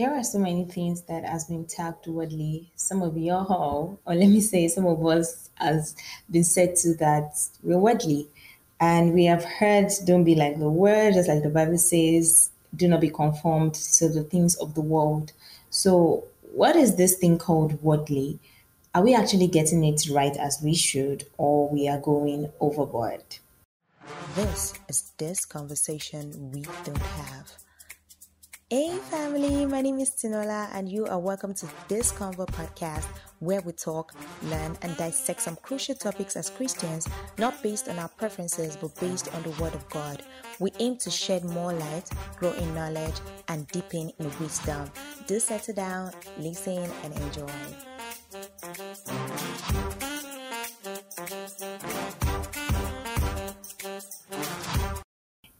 there are so many things that has been tagged worldly. Some of y'all, or let me say, some of us has been said to that we're worldly. And we have heard, don't be like the world, just like the Bible says, do not be conformed to the things of the world. So, what is this thing called worldly? Are we actually getting it right as we should, or we are going overboard? This is this conversation we don't have. Hey family, my name is Tinola and you are welcome to this Convo podcast where we talk, learn and dissect some crucial topics as Christians, not based on our preferences but based on the word of God. We aim to shed more light, grow in knowledge and deepen in wisdom. Do settle down, listen and enjoy.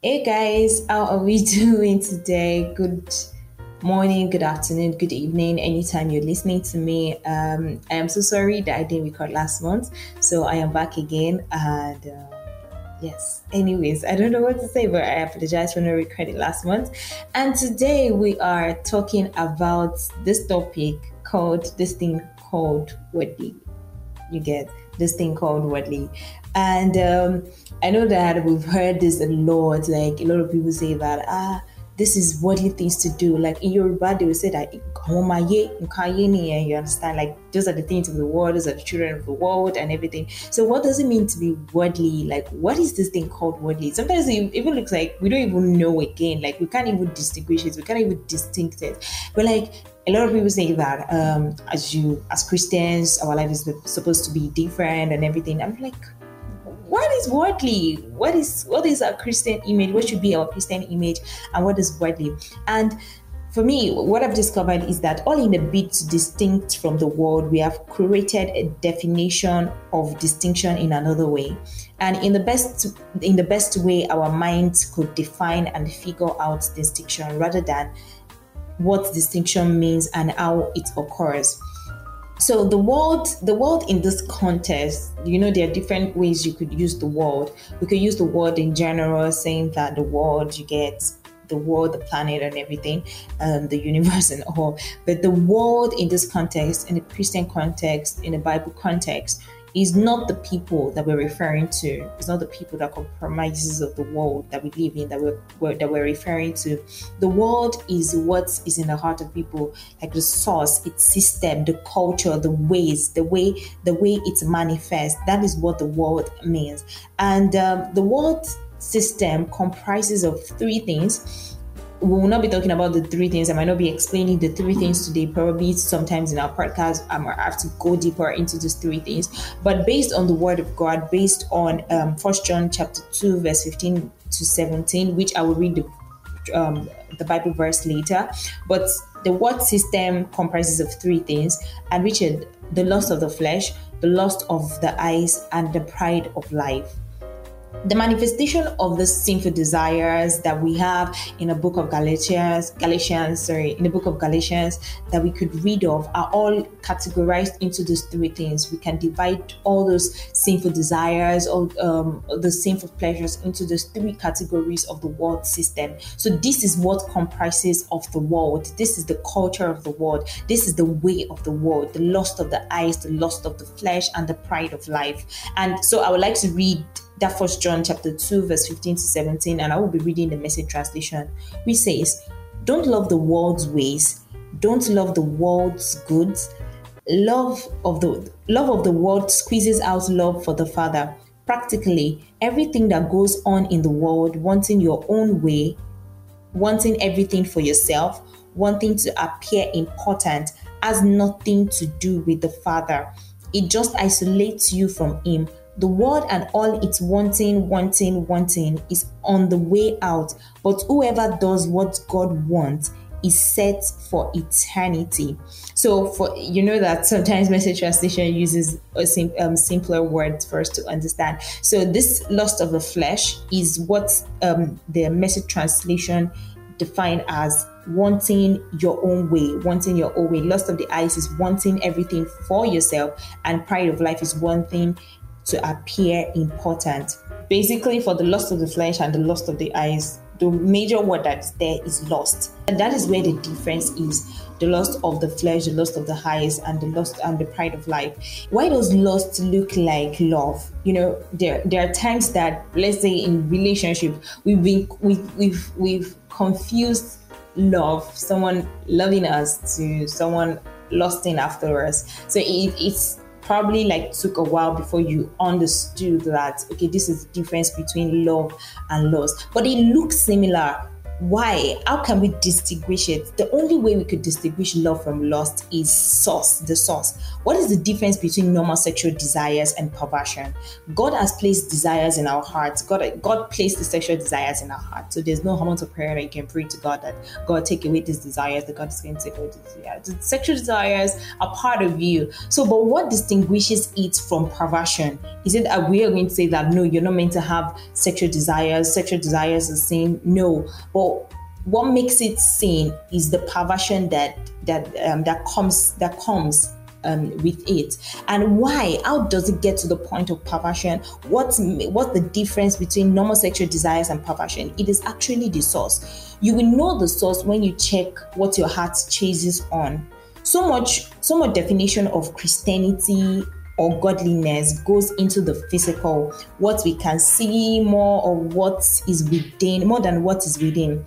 Hey guys, how are we doing today? Good morning, good afternoon, good evening, anytime you're listening to me. Um, I am so sorry that I didn't record last month, so I am back again. And uh, yes, anyways, I don't know what to say, but I apologize for not recording last month. And today we are talking about this topic called this thing called worldly. You get this thing called worldly, and um, I know that we've heard this a lot. Like a lot of people say that ah, this is worldly things to do. Like in Yoruba, they will say that you understand. Like those are the things of the world. Those are the children of the world and everything. So what does it mean to be worldly? Like what is this thing called worldly? Sometimes it even looks like we don't even know again. Like we can't even distinguish it. We can't even distinct it. But like a lot of people say that um, as you as Christians, our life is supposed to be different and everything. I'm like, what is worldly? What is what is our Christian image? What should be our Christian image, and what is worldly? And for me, what I've discovered is that all in a bit distinct from the world, we have created a definition of distinction in another way. And in the best in the best way our minds could define and figure out distinction rather than what distinction means and how it occurs. So the world the world in this context you know there are different ways you could use the world. We could use the word in general saying that the world you get the world the planet and everything um, the universe and all. But the world in this context in the christian context in the bible context is not the people that we're referring to. It's not the people that compromises of the world that we live in that we're, that we're referring to. The world is what is in the heart of people, like the source, its system, the culture, the ways, the way the way it manifests. That is what the world means, and um, the world system comprises of three things we will not be talking about the three things. I might not be explaining the three things today. Probably sometimes in our podcast, I might have to go deeper into these three things. But based on the Word of God, based on um, First John chapter two, verse fifteen to seventeen, which I will read the um, the Bible verse later. But the word system comprises of three things, and which are the lust of the flesh, the lust of the eyes, and the pride of life the manifestation of the sinful desires that we have in the book of Galatians, Galatians, sorry, in the book of Galatians that we could read of are all categorized into those three things. We can divide all those sinful desires, or um, the sinful pleasures into those three categories of the world system. So this is what comprises of the world. This is the culture of the world. This is the way of the world, the lust of the eyes, the lust of the flesh, and the pride of life. And so I would like to read that first John chapter 2, verse 15 to 17, and I will be reading the message translation, which says, Don't love the world's ways, don't love the world's goods. Love of the love of the world squeezes out love for the Father. Practically, everything that goes on in the world, wanting your own way, wanting everything for yourself, wanting to appear important, has nothing to do with the Father. It just isolates you from Him the world and all its wanting, wanting, wanting is on the way out. But whoever does what God wants is set for eternity. So, for you know that sometimes message translation uses a sim, um, simpler words for us to understand. So, this lust of the flesh is what um, the message translation defined as wanting your own way, wanting your own way. Lust of the eyes is wanting everything for yourself, and pride of life is wanting to appear important. Basically, for the lust of the flesh and the lust of the eyes, the major word that's there is lust. And that is where the difference is the lust of the flesh, the lust of the eyes, and the lust and the pride of life. Why does lust look like love? You know, there there are times that let's say in relationship we've been we've we've, we've confused love, someone loving us to someone lusting after us. So it, it's probably like took a while before you understood that okay this is the difference between love and lust but it looks similar why? How can we distinguish it? The only way we could distinguish love from lust is source the source. What is the difference between normal sexual desires and perversion? God has placed desires in our hearts. God god placed the sexual desires in our hearts. So there's no amount of prayer that you can pray to god that god take away these desires that god is going to take away these desires. The sexual desires are part of you. So but what distinguishes it from perversion? Is it that we are going to say that no you're not meant to have sexual desires sexual desires is sin? No. But what makes it sin is the perversion that that um, that comes that comes um, with it. And why? How does it get to the point of perversion? What's what's the difference between normal sexual desires and perversion? It is actually the source. You will know the source when you check what your heart chases on. So much so much definition of christianity or godliness goes into the physical what we can see more of what is within more than what is within.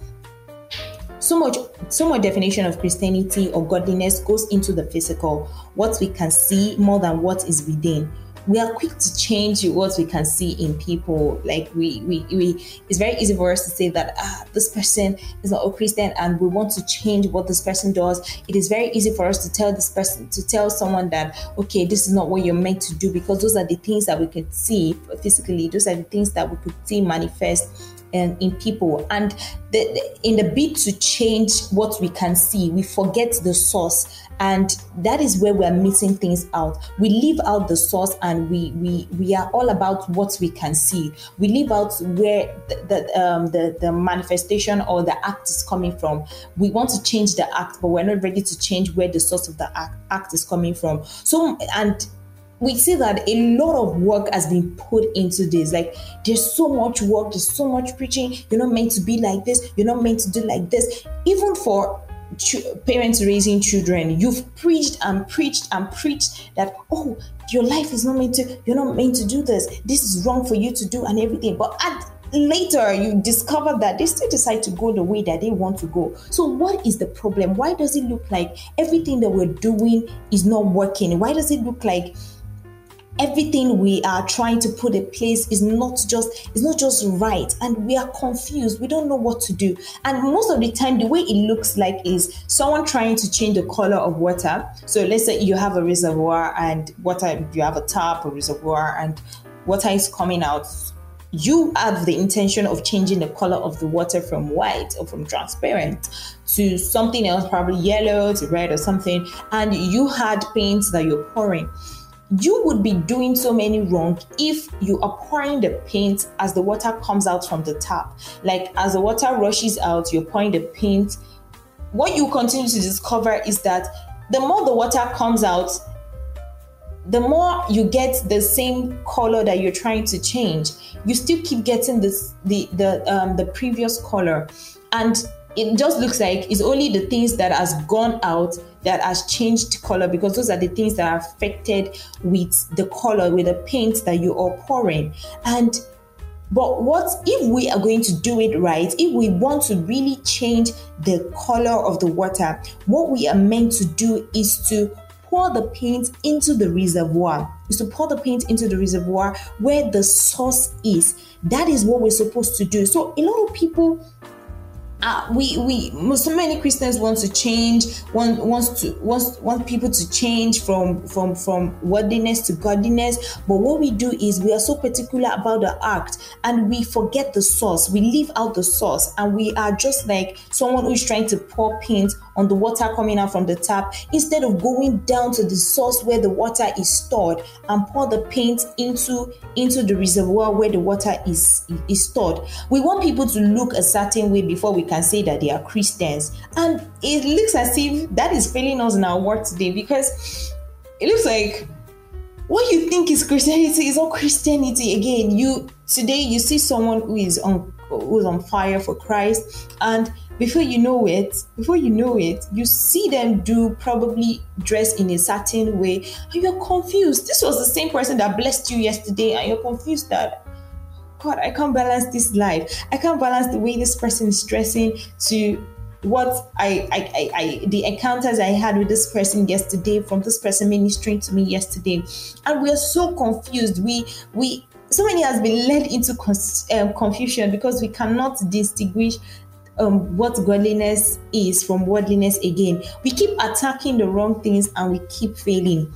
So much so much definition of christianity or godliness goes into the physical what we can see more than what is within we are quick to change what we can see in people. Like we we, we it's very easy for us to say that ah this person is not a christian and we want to change what this person does. It is very easy for us to tell this person to tell someone that okay this is not what you're meant to do because those are the things that we can see physically. Those are the things that we could see manifest in, in people. And the, the, in the bid to change what we can see, we forget the source. And that is where we're missing things out. We leave out the source and we we we are all about what we can see. We leave out where the the, um, the, the manifestation or the act is coming from. We want to change the act, but we're not ready to change where the source of the act, act is coming from. So and we see that a lot of work has been put into this. Like there's so much work, there's so much preaching. You're not meant to be like this. You're not meant to do like this. Even for ch- parents raising children, you've preached and preached and preached that oh, your life is not meant to. You're not meant to do this. This is wrong for you to do and everything. But at later you discover that they still decide to go the way that they want to go. So, what is the problem? Why does it look like everything that we're doing is not working? Why does it look like everything we are trying to put in place is not just is not just right and we are confused. We don't know what to do. And most of the time the way it looks like is someone trying to change the color of water. So let's say you have a reservoir and water you have a tap or reservoir and water is coming out. You have the intention of changing the color of the water from white or from transparent to something else probably yellow to red or something. And you had paint that you're pouring you would be doing so many wrong if you are pouring the paint as the water comes out from the tap. Like as the water rushes out, you're pouring the paint. What you continue to discover is that the more the water comes out, the more you get the same color that you're trying to change. You still keep getting this the the um, the previous color, and it just looks like it's only the things that has gone out that has changed color because those are the things that are affected with the color with the paint that you are pouring. And but what if we are going to do it right? If we want to really change the color of the water what we are meant to do is to pour the paint into the reservoir. Is to pour the paint into the reservoir where the source is. That is what we're supposed to do. So a lot of people uh, we we so many Christians want to change, want wants to wants want people to change from from from worldliness to godliness. But what we do is we are so particular about the act, and we forget the source. We leave out the source, and we are just like someone who's trying to pour paint on the water coming out from the tap instead of going down to the source where the water is stored and pour the paint into into the reservoir where the water is is stored. We want people to look a certain way before we can say that they are Christians. And it looks as if that is failing us in our work today because it looks like what you think is Christianity is not Christianity. Again, you today you see someone who is on who's on fire for Christ. And before you know it, before you know it, you see them do probably dress in a certain way, and you're confused. This was the same person that blessed you yesterday, and you're confused that God, I can't balance this life. I can't balance the way this person is dressing to what I, I, I, I, the encounters I had with this person yesterday, from this person ministering to me yesterday, and we are so confused. We we so many has been led into um, confusion because we cannot distinguish um, what godliness is from worldliness again. We keep attacking the wrong things and we keep failing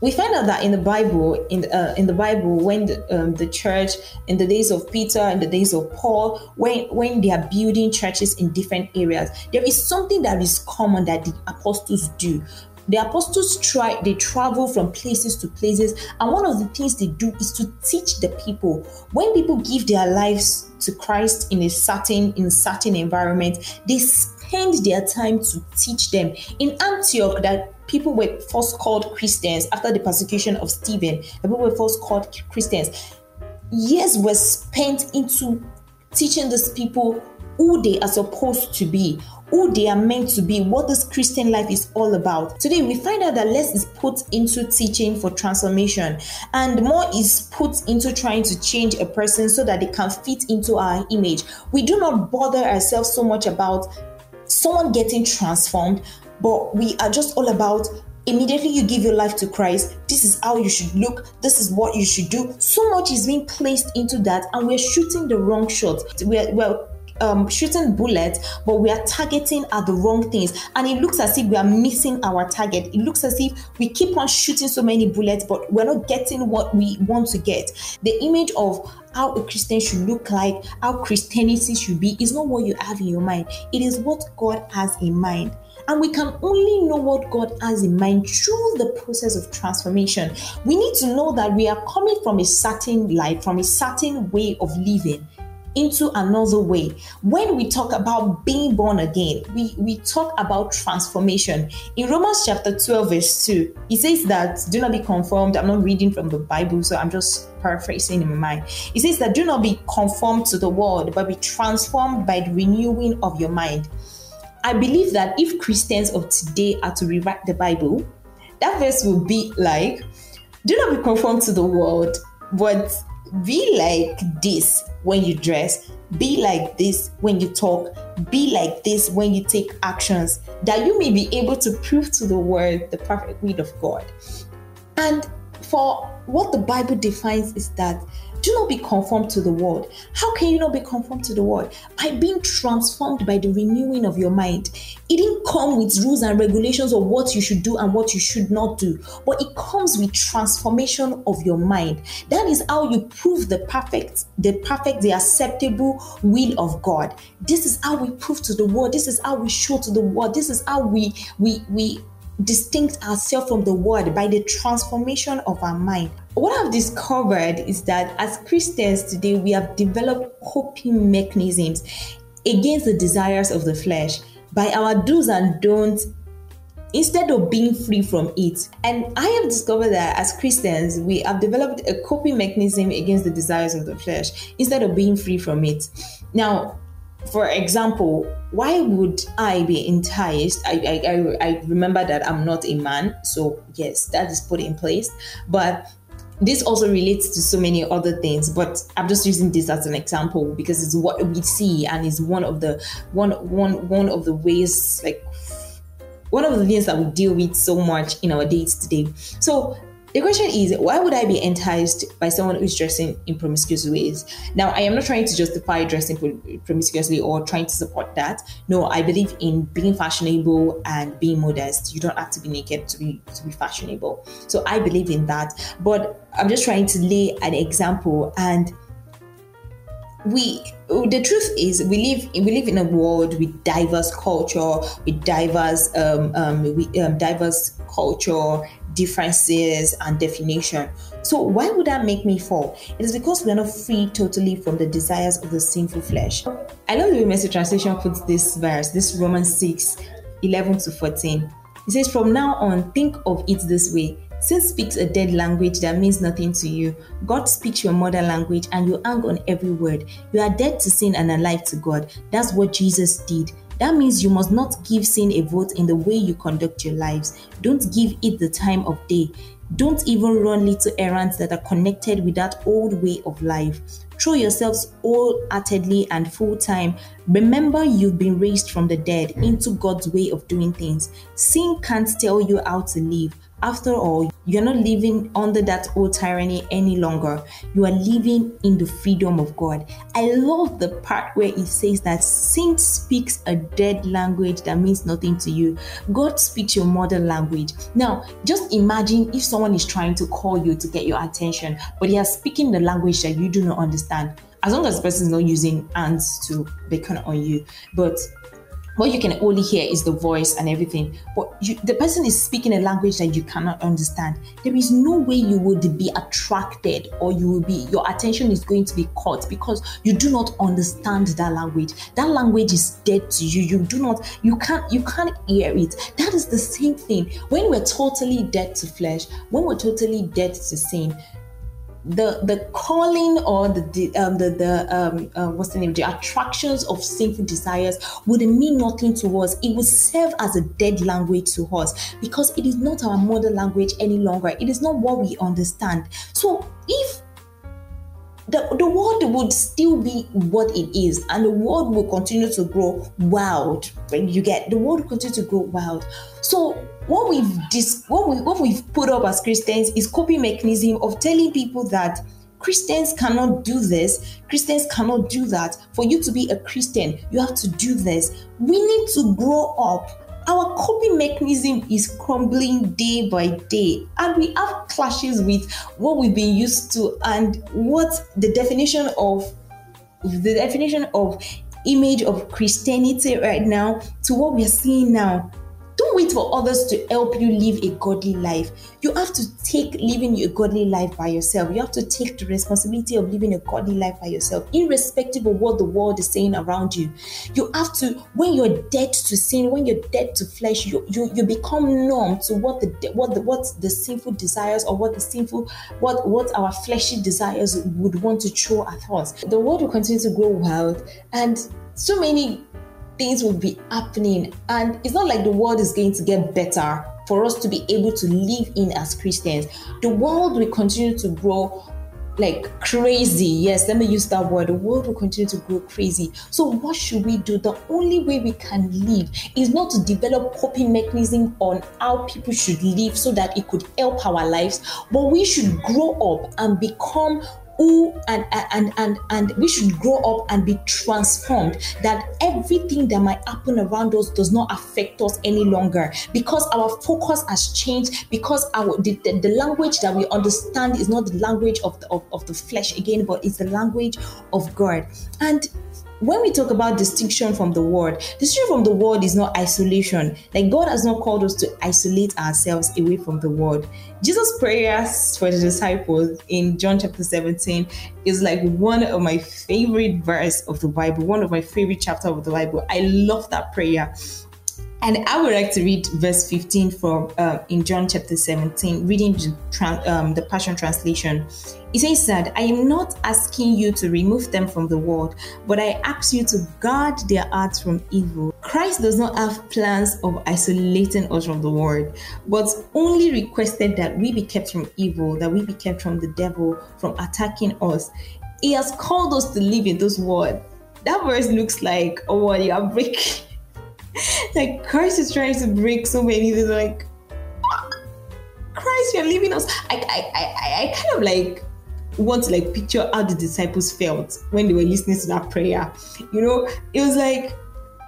we find out that in the Bible, in uh, in the Bible, when the, um, the church in the days of Peter and the days of Paul, when when they are building churches in different areas, there is something that is common that the apostles do. The apostles try, they travel from places to places, and one of the things they do is to teach the people. When people give their lives to Christ in a certain in certain environment, they spend their time to teach them. In Antioch, that people were first called Christians after the persecution of Stephen. People were first called Christians. Years were spent into teaching these people who they are supposed to be, who they are meant to be, what this Christian life is all about. Today, we find out that less is put into teaching for transformation, and more is put into trying to change a person so that they can fit into our image. We do not bother ourselves so much about someone getting transformed, but we are just all about immediately you give your life to Christ, this is how you should look, this is what you should do. So much is being placed into that, and we're shooting the wrong shot. We're, we're um, shooting bullets, but we are targeting at the wrong things. And it looks as if we are missing our target. It looks as if we keep on shooting so many bullets, but we're not getting what we want to get. The image of how a Christian should look like, how Christianity should be, is not what you have in your mind. It is what God has in mind. And we can only know what God has in mind through the process of transformation. We need to know that we are coming from a certain life, from a certain way of living into another way. When we talk about being born again, we, we talk about transformation. In Romans chapter 12, verse 2, it says that do not be conformed. I'm not reading from the Bible, so I'm just paraphrasing in my mind. It says that do not be conformed to the world, but be transformed by the renewing of your mind. I believe that if Christians of today are to rewrite the Bible, that verse will be like, do not be conformed to the world, but be like this when you dress, be like this when you talk, be like this when you take actions, that you may be able to prove to the world the perfect will of God. And for what the Bible defines is that do not be conformed to the world. How can you not be conformed to the world? By being transformed by the renewing of your mind. It didn't come with rules and regulations of what you should do and what you should not do, but it comes with transformation of your mind. That is how you prove the perfect, the perfect, the acceptable will of God. This is how we prove to the world. This is how we show to the world. This is how we we we distinct ourselves from the world by the transformation of our mind. What I've discovered is that as Christians today, we have developed coping mechanisms against the desires of the flesh by our do's and don'ts instead of being free from it. And I have discovered that as Christians, we have developed a coping mechanism against the desires of the flesh instead of being free from it. Now, for example, why would I be enticed? I, I, I remember that I'm not a man, so yes, that is put in place. But this also relates to so many other things but i'm just using this as an example because it's what we see and is one of the one one one of the ways like one of the things that we deal with so much in our dates today so the question is, why would I be enticed by someone who's dressing in promiscuous ways? Now, I am not trying to justify dressing promiscuously or trying to support that. No, I believe in being fashionable and being modest. You don't have to be naked to be to be fashionable. So I believe in that. But I'm just trying to lay an example and we the truth is we live we live in a world with diverse culture with diverse um, um, um, diverse culture differences and definition so why would that make me fall it is because we are not free totally from the desires of the sinful flesh i love the way message translation puts this verse this romans 6 11 to 14 it says from now on think of it this way Sin speaks a dead language that means nothing to you. God speaks your mother language and you hang on every word. You are dead to sin and alive to God. That's what Jesus did. That means you must not give sin a vote in the way you conduct your lives. Don't give it the time of day. Don't even run little errands that are connected with that old way of life. Throw yourselves all wholeheartedly and full time. Remember, you've been raised from the dead into God's way of doing things. Sin can't tell you how to live. After all, you're not living under that old tyranny any longer. You are living in the freedom of God. I love the part where it says that sin speaks a dead language that means nothing to you. God speaks your mother language. Now, just imagine if someone is trying to call you to get your attention, but they are speaking the language that you do not understand. As long as the person is not using hands to beckon on you, but what you can only hear is the voice and everything. But you, the person is speaking a language that you cannot understand. There is no way you would be attracted or you will be your attention is going to be caught because you do not understand that language. That language is dead to you. You do not you can't you can't hear it. That is the same thing. When we're totally dead to flesh when we're totally dead to sin the the calling or the um, the the um, uh, what's the name? The attractions of sinful desires would mean nothing to us. It would serve as a dead language to us because it is not our mother language any longer. It is not what we understand. So if the, the world would still be what it is and the world will continue to grow wild you get the world continue to grow wild. So what we've dis- what, we, what we've put up as Christians is coping mechanism of telling people that Christians cannot do this, Christians cannot do that. For you to be a Christian, you have to do this. We need to grow up. Our coping mechanism is crumbling day by day, and we have clashes with what we've been used to and what the definition of the definition of image of Christianity right now to what we're seeing now. Wait for others to help you live a godly life. You have to take living a godly life by yourself. You have to take the responsibility of living a godly life by yourself, irrespective of what the world is saying around you. You have to, when you're dead to sin, when you're dead to flesh, you you, you become numb to what the what the what the sinful desires or what the sinful what what our fleshy desires would want to throw at us. The world will continue to grow wild and so many things will be happening. And it's not like the world is going to get better for us to be able to live in as Christians. The world will continue to grow like crazy. Yes, let me use that word. The world will continue to grow crazy. So, what should we do? The only way we can live is not to develop coping mechanism on how people should live so that it could help our lives, but we should grow up and become who and and and and we should grow up and be transformed that everything that might happen around us does not affect us any longer. Because our focus has changed because our the, the, the language that we understand is not the language of the of, of the flesh again but it's the language of god. And when we talk about distinction from the world, distinction from the world is not isolation. Like God has not called us to isolate ourselves away from the world. Jesus' prayers for the disciples in John chapter 17 is like one of my favorite verse of the Bible, one of my favorite chapter of the Bible. I love that prayer. And I would like to read verse 15 from uh, in John chapter 17, reading the, um, the Passion Translation. It says that I am not asking you to remove them from the world, but I ask you to guard their hearts from evil. Christ does not have plans of isolating us from the world, but only requested that we be kept from evil, that we be kept from the devil, from attacking us. He has called us to live in this world. That verse looks like, oh, you are breaking like Christ is trying to break so many things. Like Christ, you're leaving us. I, I, I, I kind of like want to like picture how the disciples felt when they were listening to that prayer. You know, it was like,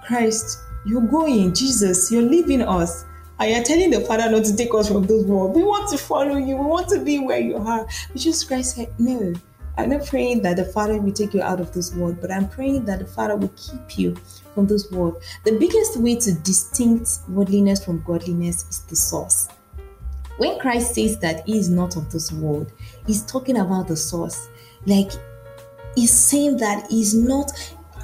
Christ, you're going, Jesus, you're leaving us. And you're telling the Father not to take us from those world. We want to follow you. We want to be where you are. But Jesus Christ said, No. I'm not praying that the Father will take you out of this world, but I'm praying that the Father will keep you from this world. The biggest way to distinct worldliness from godliness is the source. When Christ says that he is not of this world, he's talking about the source. Like he's saying that he's not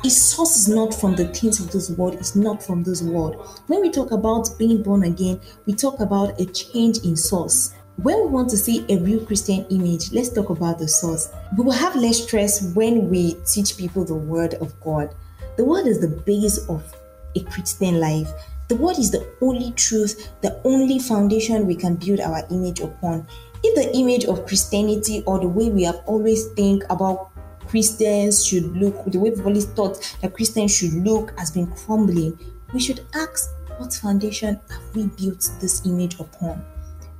his source is not from the things of this world, it's not from this world. When we talk about being born again, we talk about a change in source when we want to see a real Christian image, let's talk about the source. We will have less stress when we teach people the Word of God. The Word is the base of a Christian life. The Word is the only truth, the only foundation we can build our image upon. If the image of Christianity or the way we have always think about Christians should look, the way we've always thought that Christians should look has been crumbling, we should ask what foundation have we built this image upon?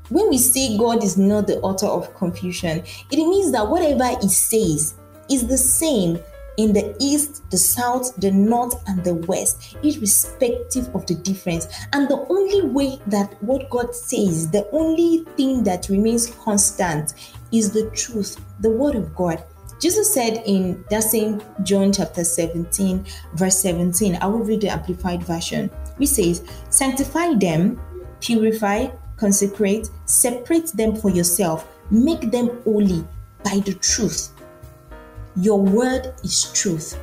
When we say God is not the author of confusion, it means that whatever He says is the same in the east, the south, the north, and the west, irrespective of the difference. And the only way that what God says, the only thing that remains constant is the truth, the word of God. Jesus said in that same John chapter 17, verse 17, I will read the Amplified Version, which says, Sanctify them, purify, consecrate, separate them for yourself, make them holy by the truth. Your word is truth.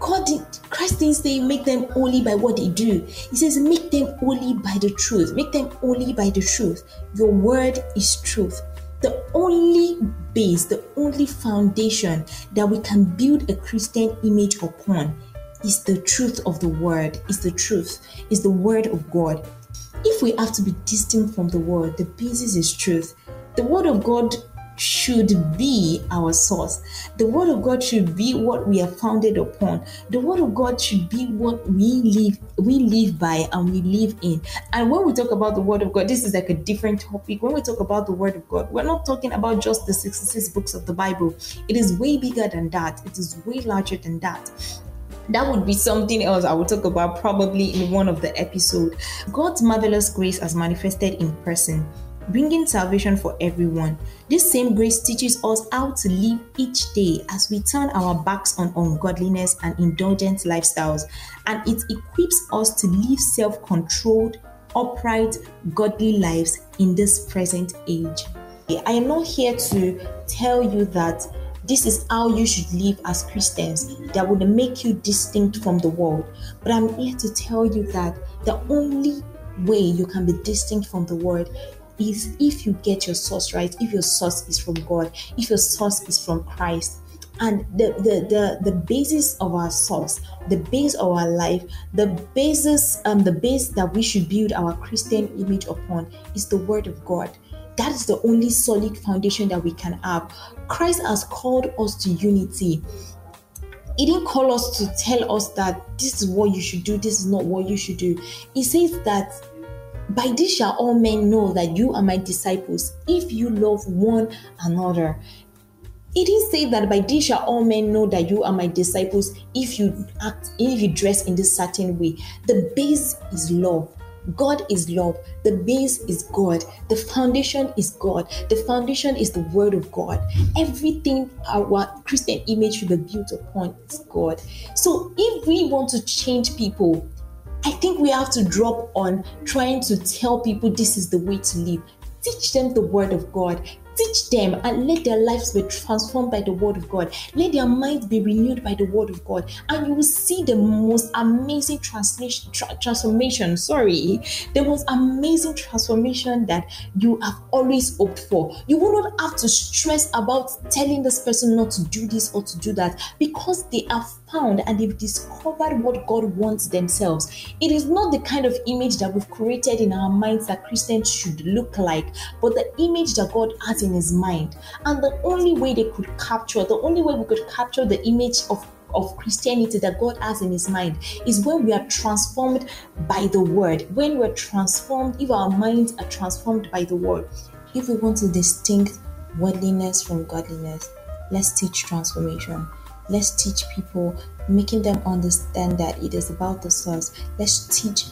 God, Christ didn't say make them holy by what they do. He says make them holy by the truth. Make them holy by the truth. Your word is truth. The only base, the only foundation that we can build a Christian image upon is the truth of the word, is the truth, is the word of God if we have to be distinct from the word, the basis is truth. The word of God should be our source. The word of God should be what we are founded upon. The word of God should be what we live we live by and we live in. And when we talk about the word of God, this is like a different topic. When we talk about the word of God, we're not talking about just the 66 books of the Bible. It is way bigger than that. It is way larger than that that would be something else I will talk about probably in one of the episode. God's marvelous grace as manifested in person, bringing salvation for everyone. This same grace teaches us how to live each day as we turn our backs on ungodliness and indulgent lifestyles, and it equips us to live self-controlled, upright, godly lives in this present age. I am not here to tell you that this is how you should live as Christians that would make you distinct from the world. But I'm here to tell you that the only way you can be distinct from the world is if you get your source right, if your source is from God, if your source is from Christ. And the, the, the, the basis of our source, the base of our life, the basis, um, the base that we should build our Christian image upon is the Word of God. That is the only solid foundation that we can have. Christ has called us to unity. He didn't call us to tell us that this is what you should do, this is not what you should do. He says that by this shall all men know that you are my disciples if you love one another. It is said that by this shall all men know that you are my disciples if you act, if you dress in this certain way. The base is love. God is love. The base is God. The foundation is God. The foundation is the Word of God. Everything our Christian image should be built upon is God. So if we want to change people, I think we have to drop on trying to tell people this is the way to live. Teach them the Word of God. Teach them and let their lives be transformed by the word of God. Let their minds be renewed by the word of God. And you will see the most amazing translation tra- transformation. Sorry, the most amazing transformation that you have always hoped for. You will not have to stress about telling this person not to do this or to do that because they have found and they've discovered what God wants themselves. It is not the kind of image that we've created in our minds that Christians should look like, but the image that God has in His mind. And the only way they could capture, the only way we could capture the image of of Christianity that God has in His mind is when we are transformed by the Word. When we're transformed, if our minds are transformed by the Word, if we want to distinct worldliness from godliness, let's teach transformation. Let's teach people, making them understand that it is about the source. Let's teach,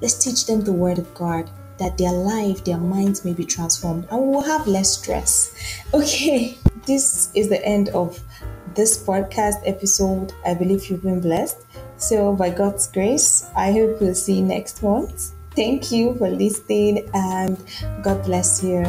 let's teach them the word of God that their life, their minds may be transformed, and we will have less stress. Okay, this is the end of this podcast episode. I believe you've been blessed. So, by God's grace, I hope we'll see you next month. Thank you for listening, and God bless you.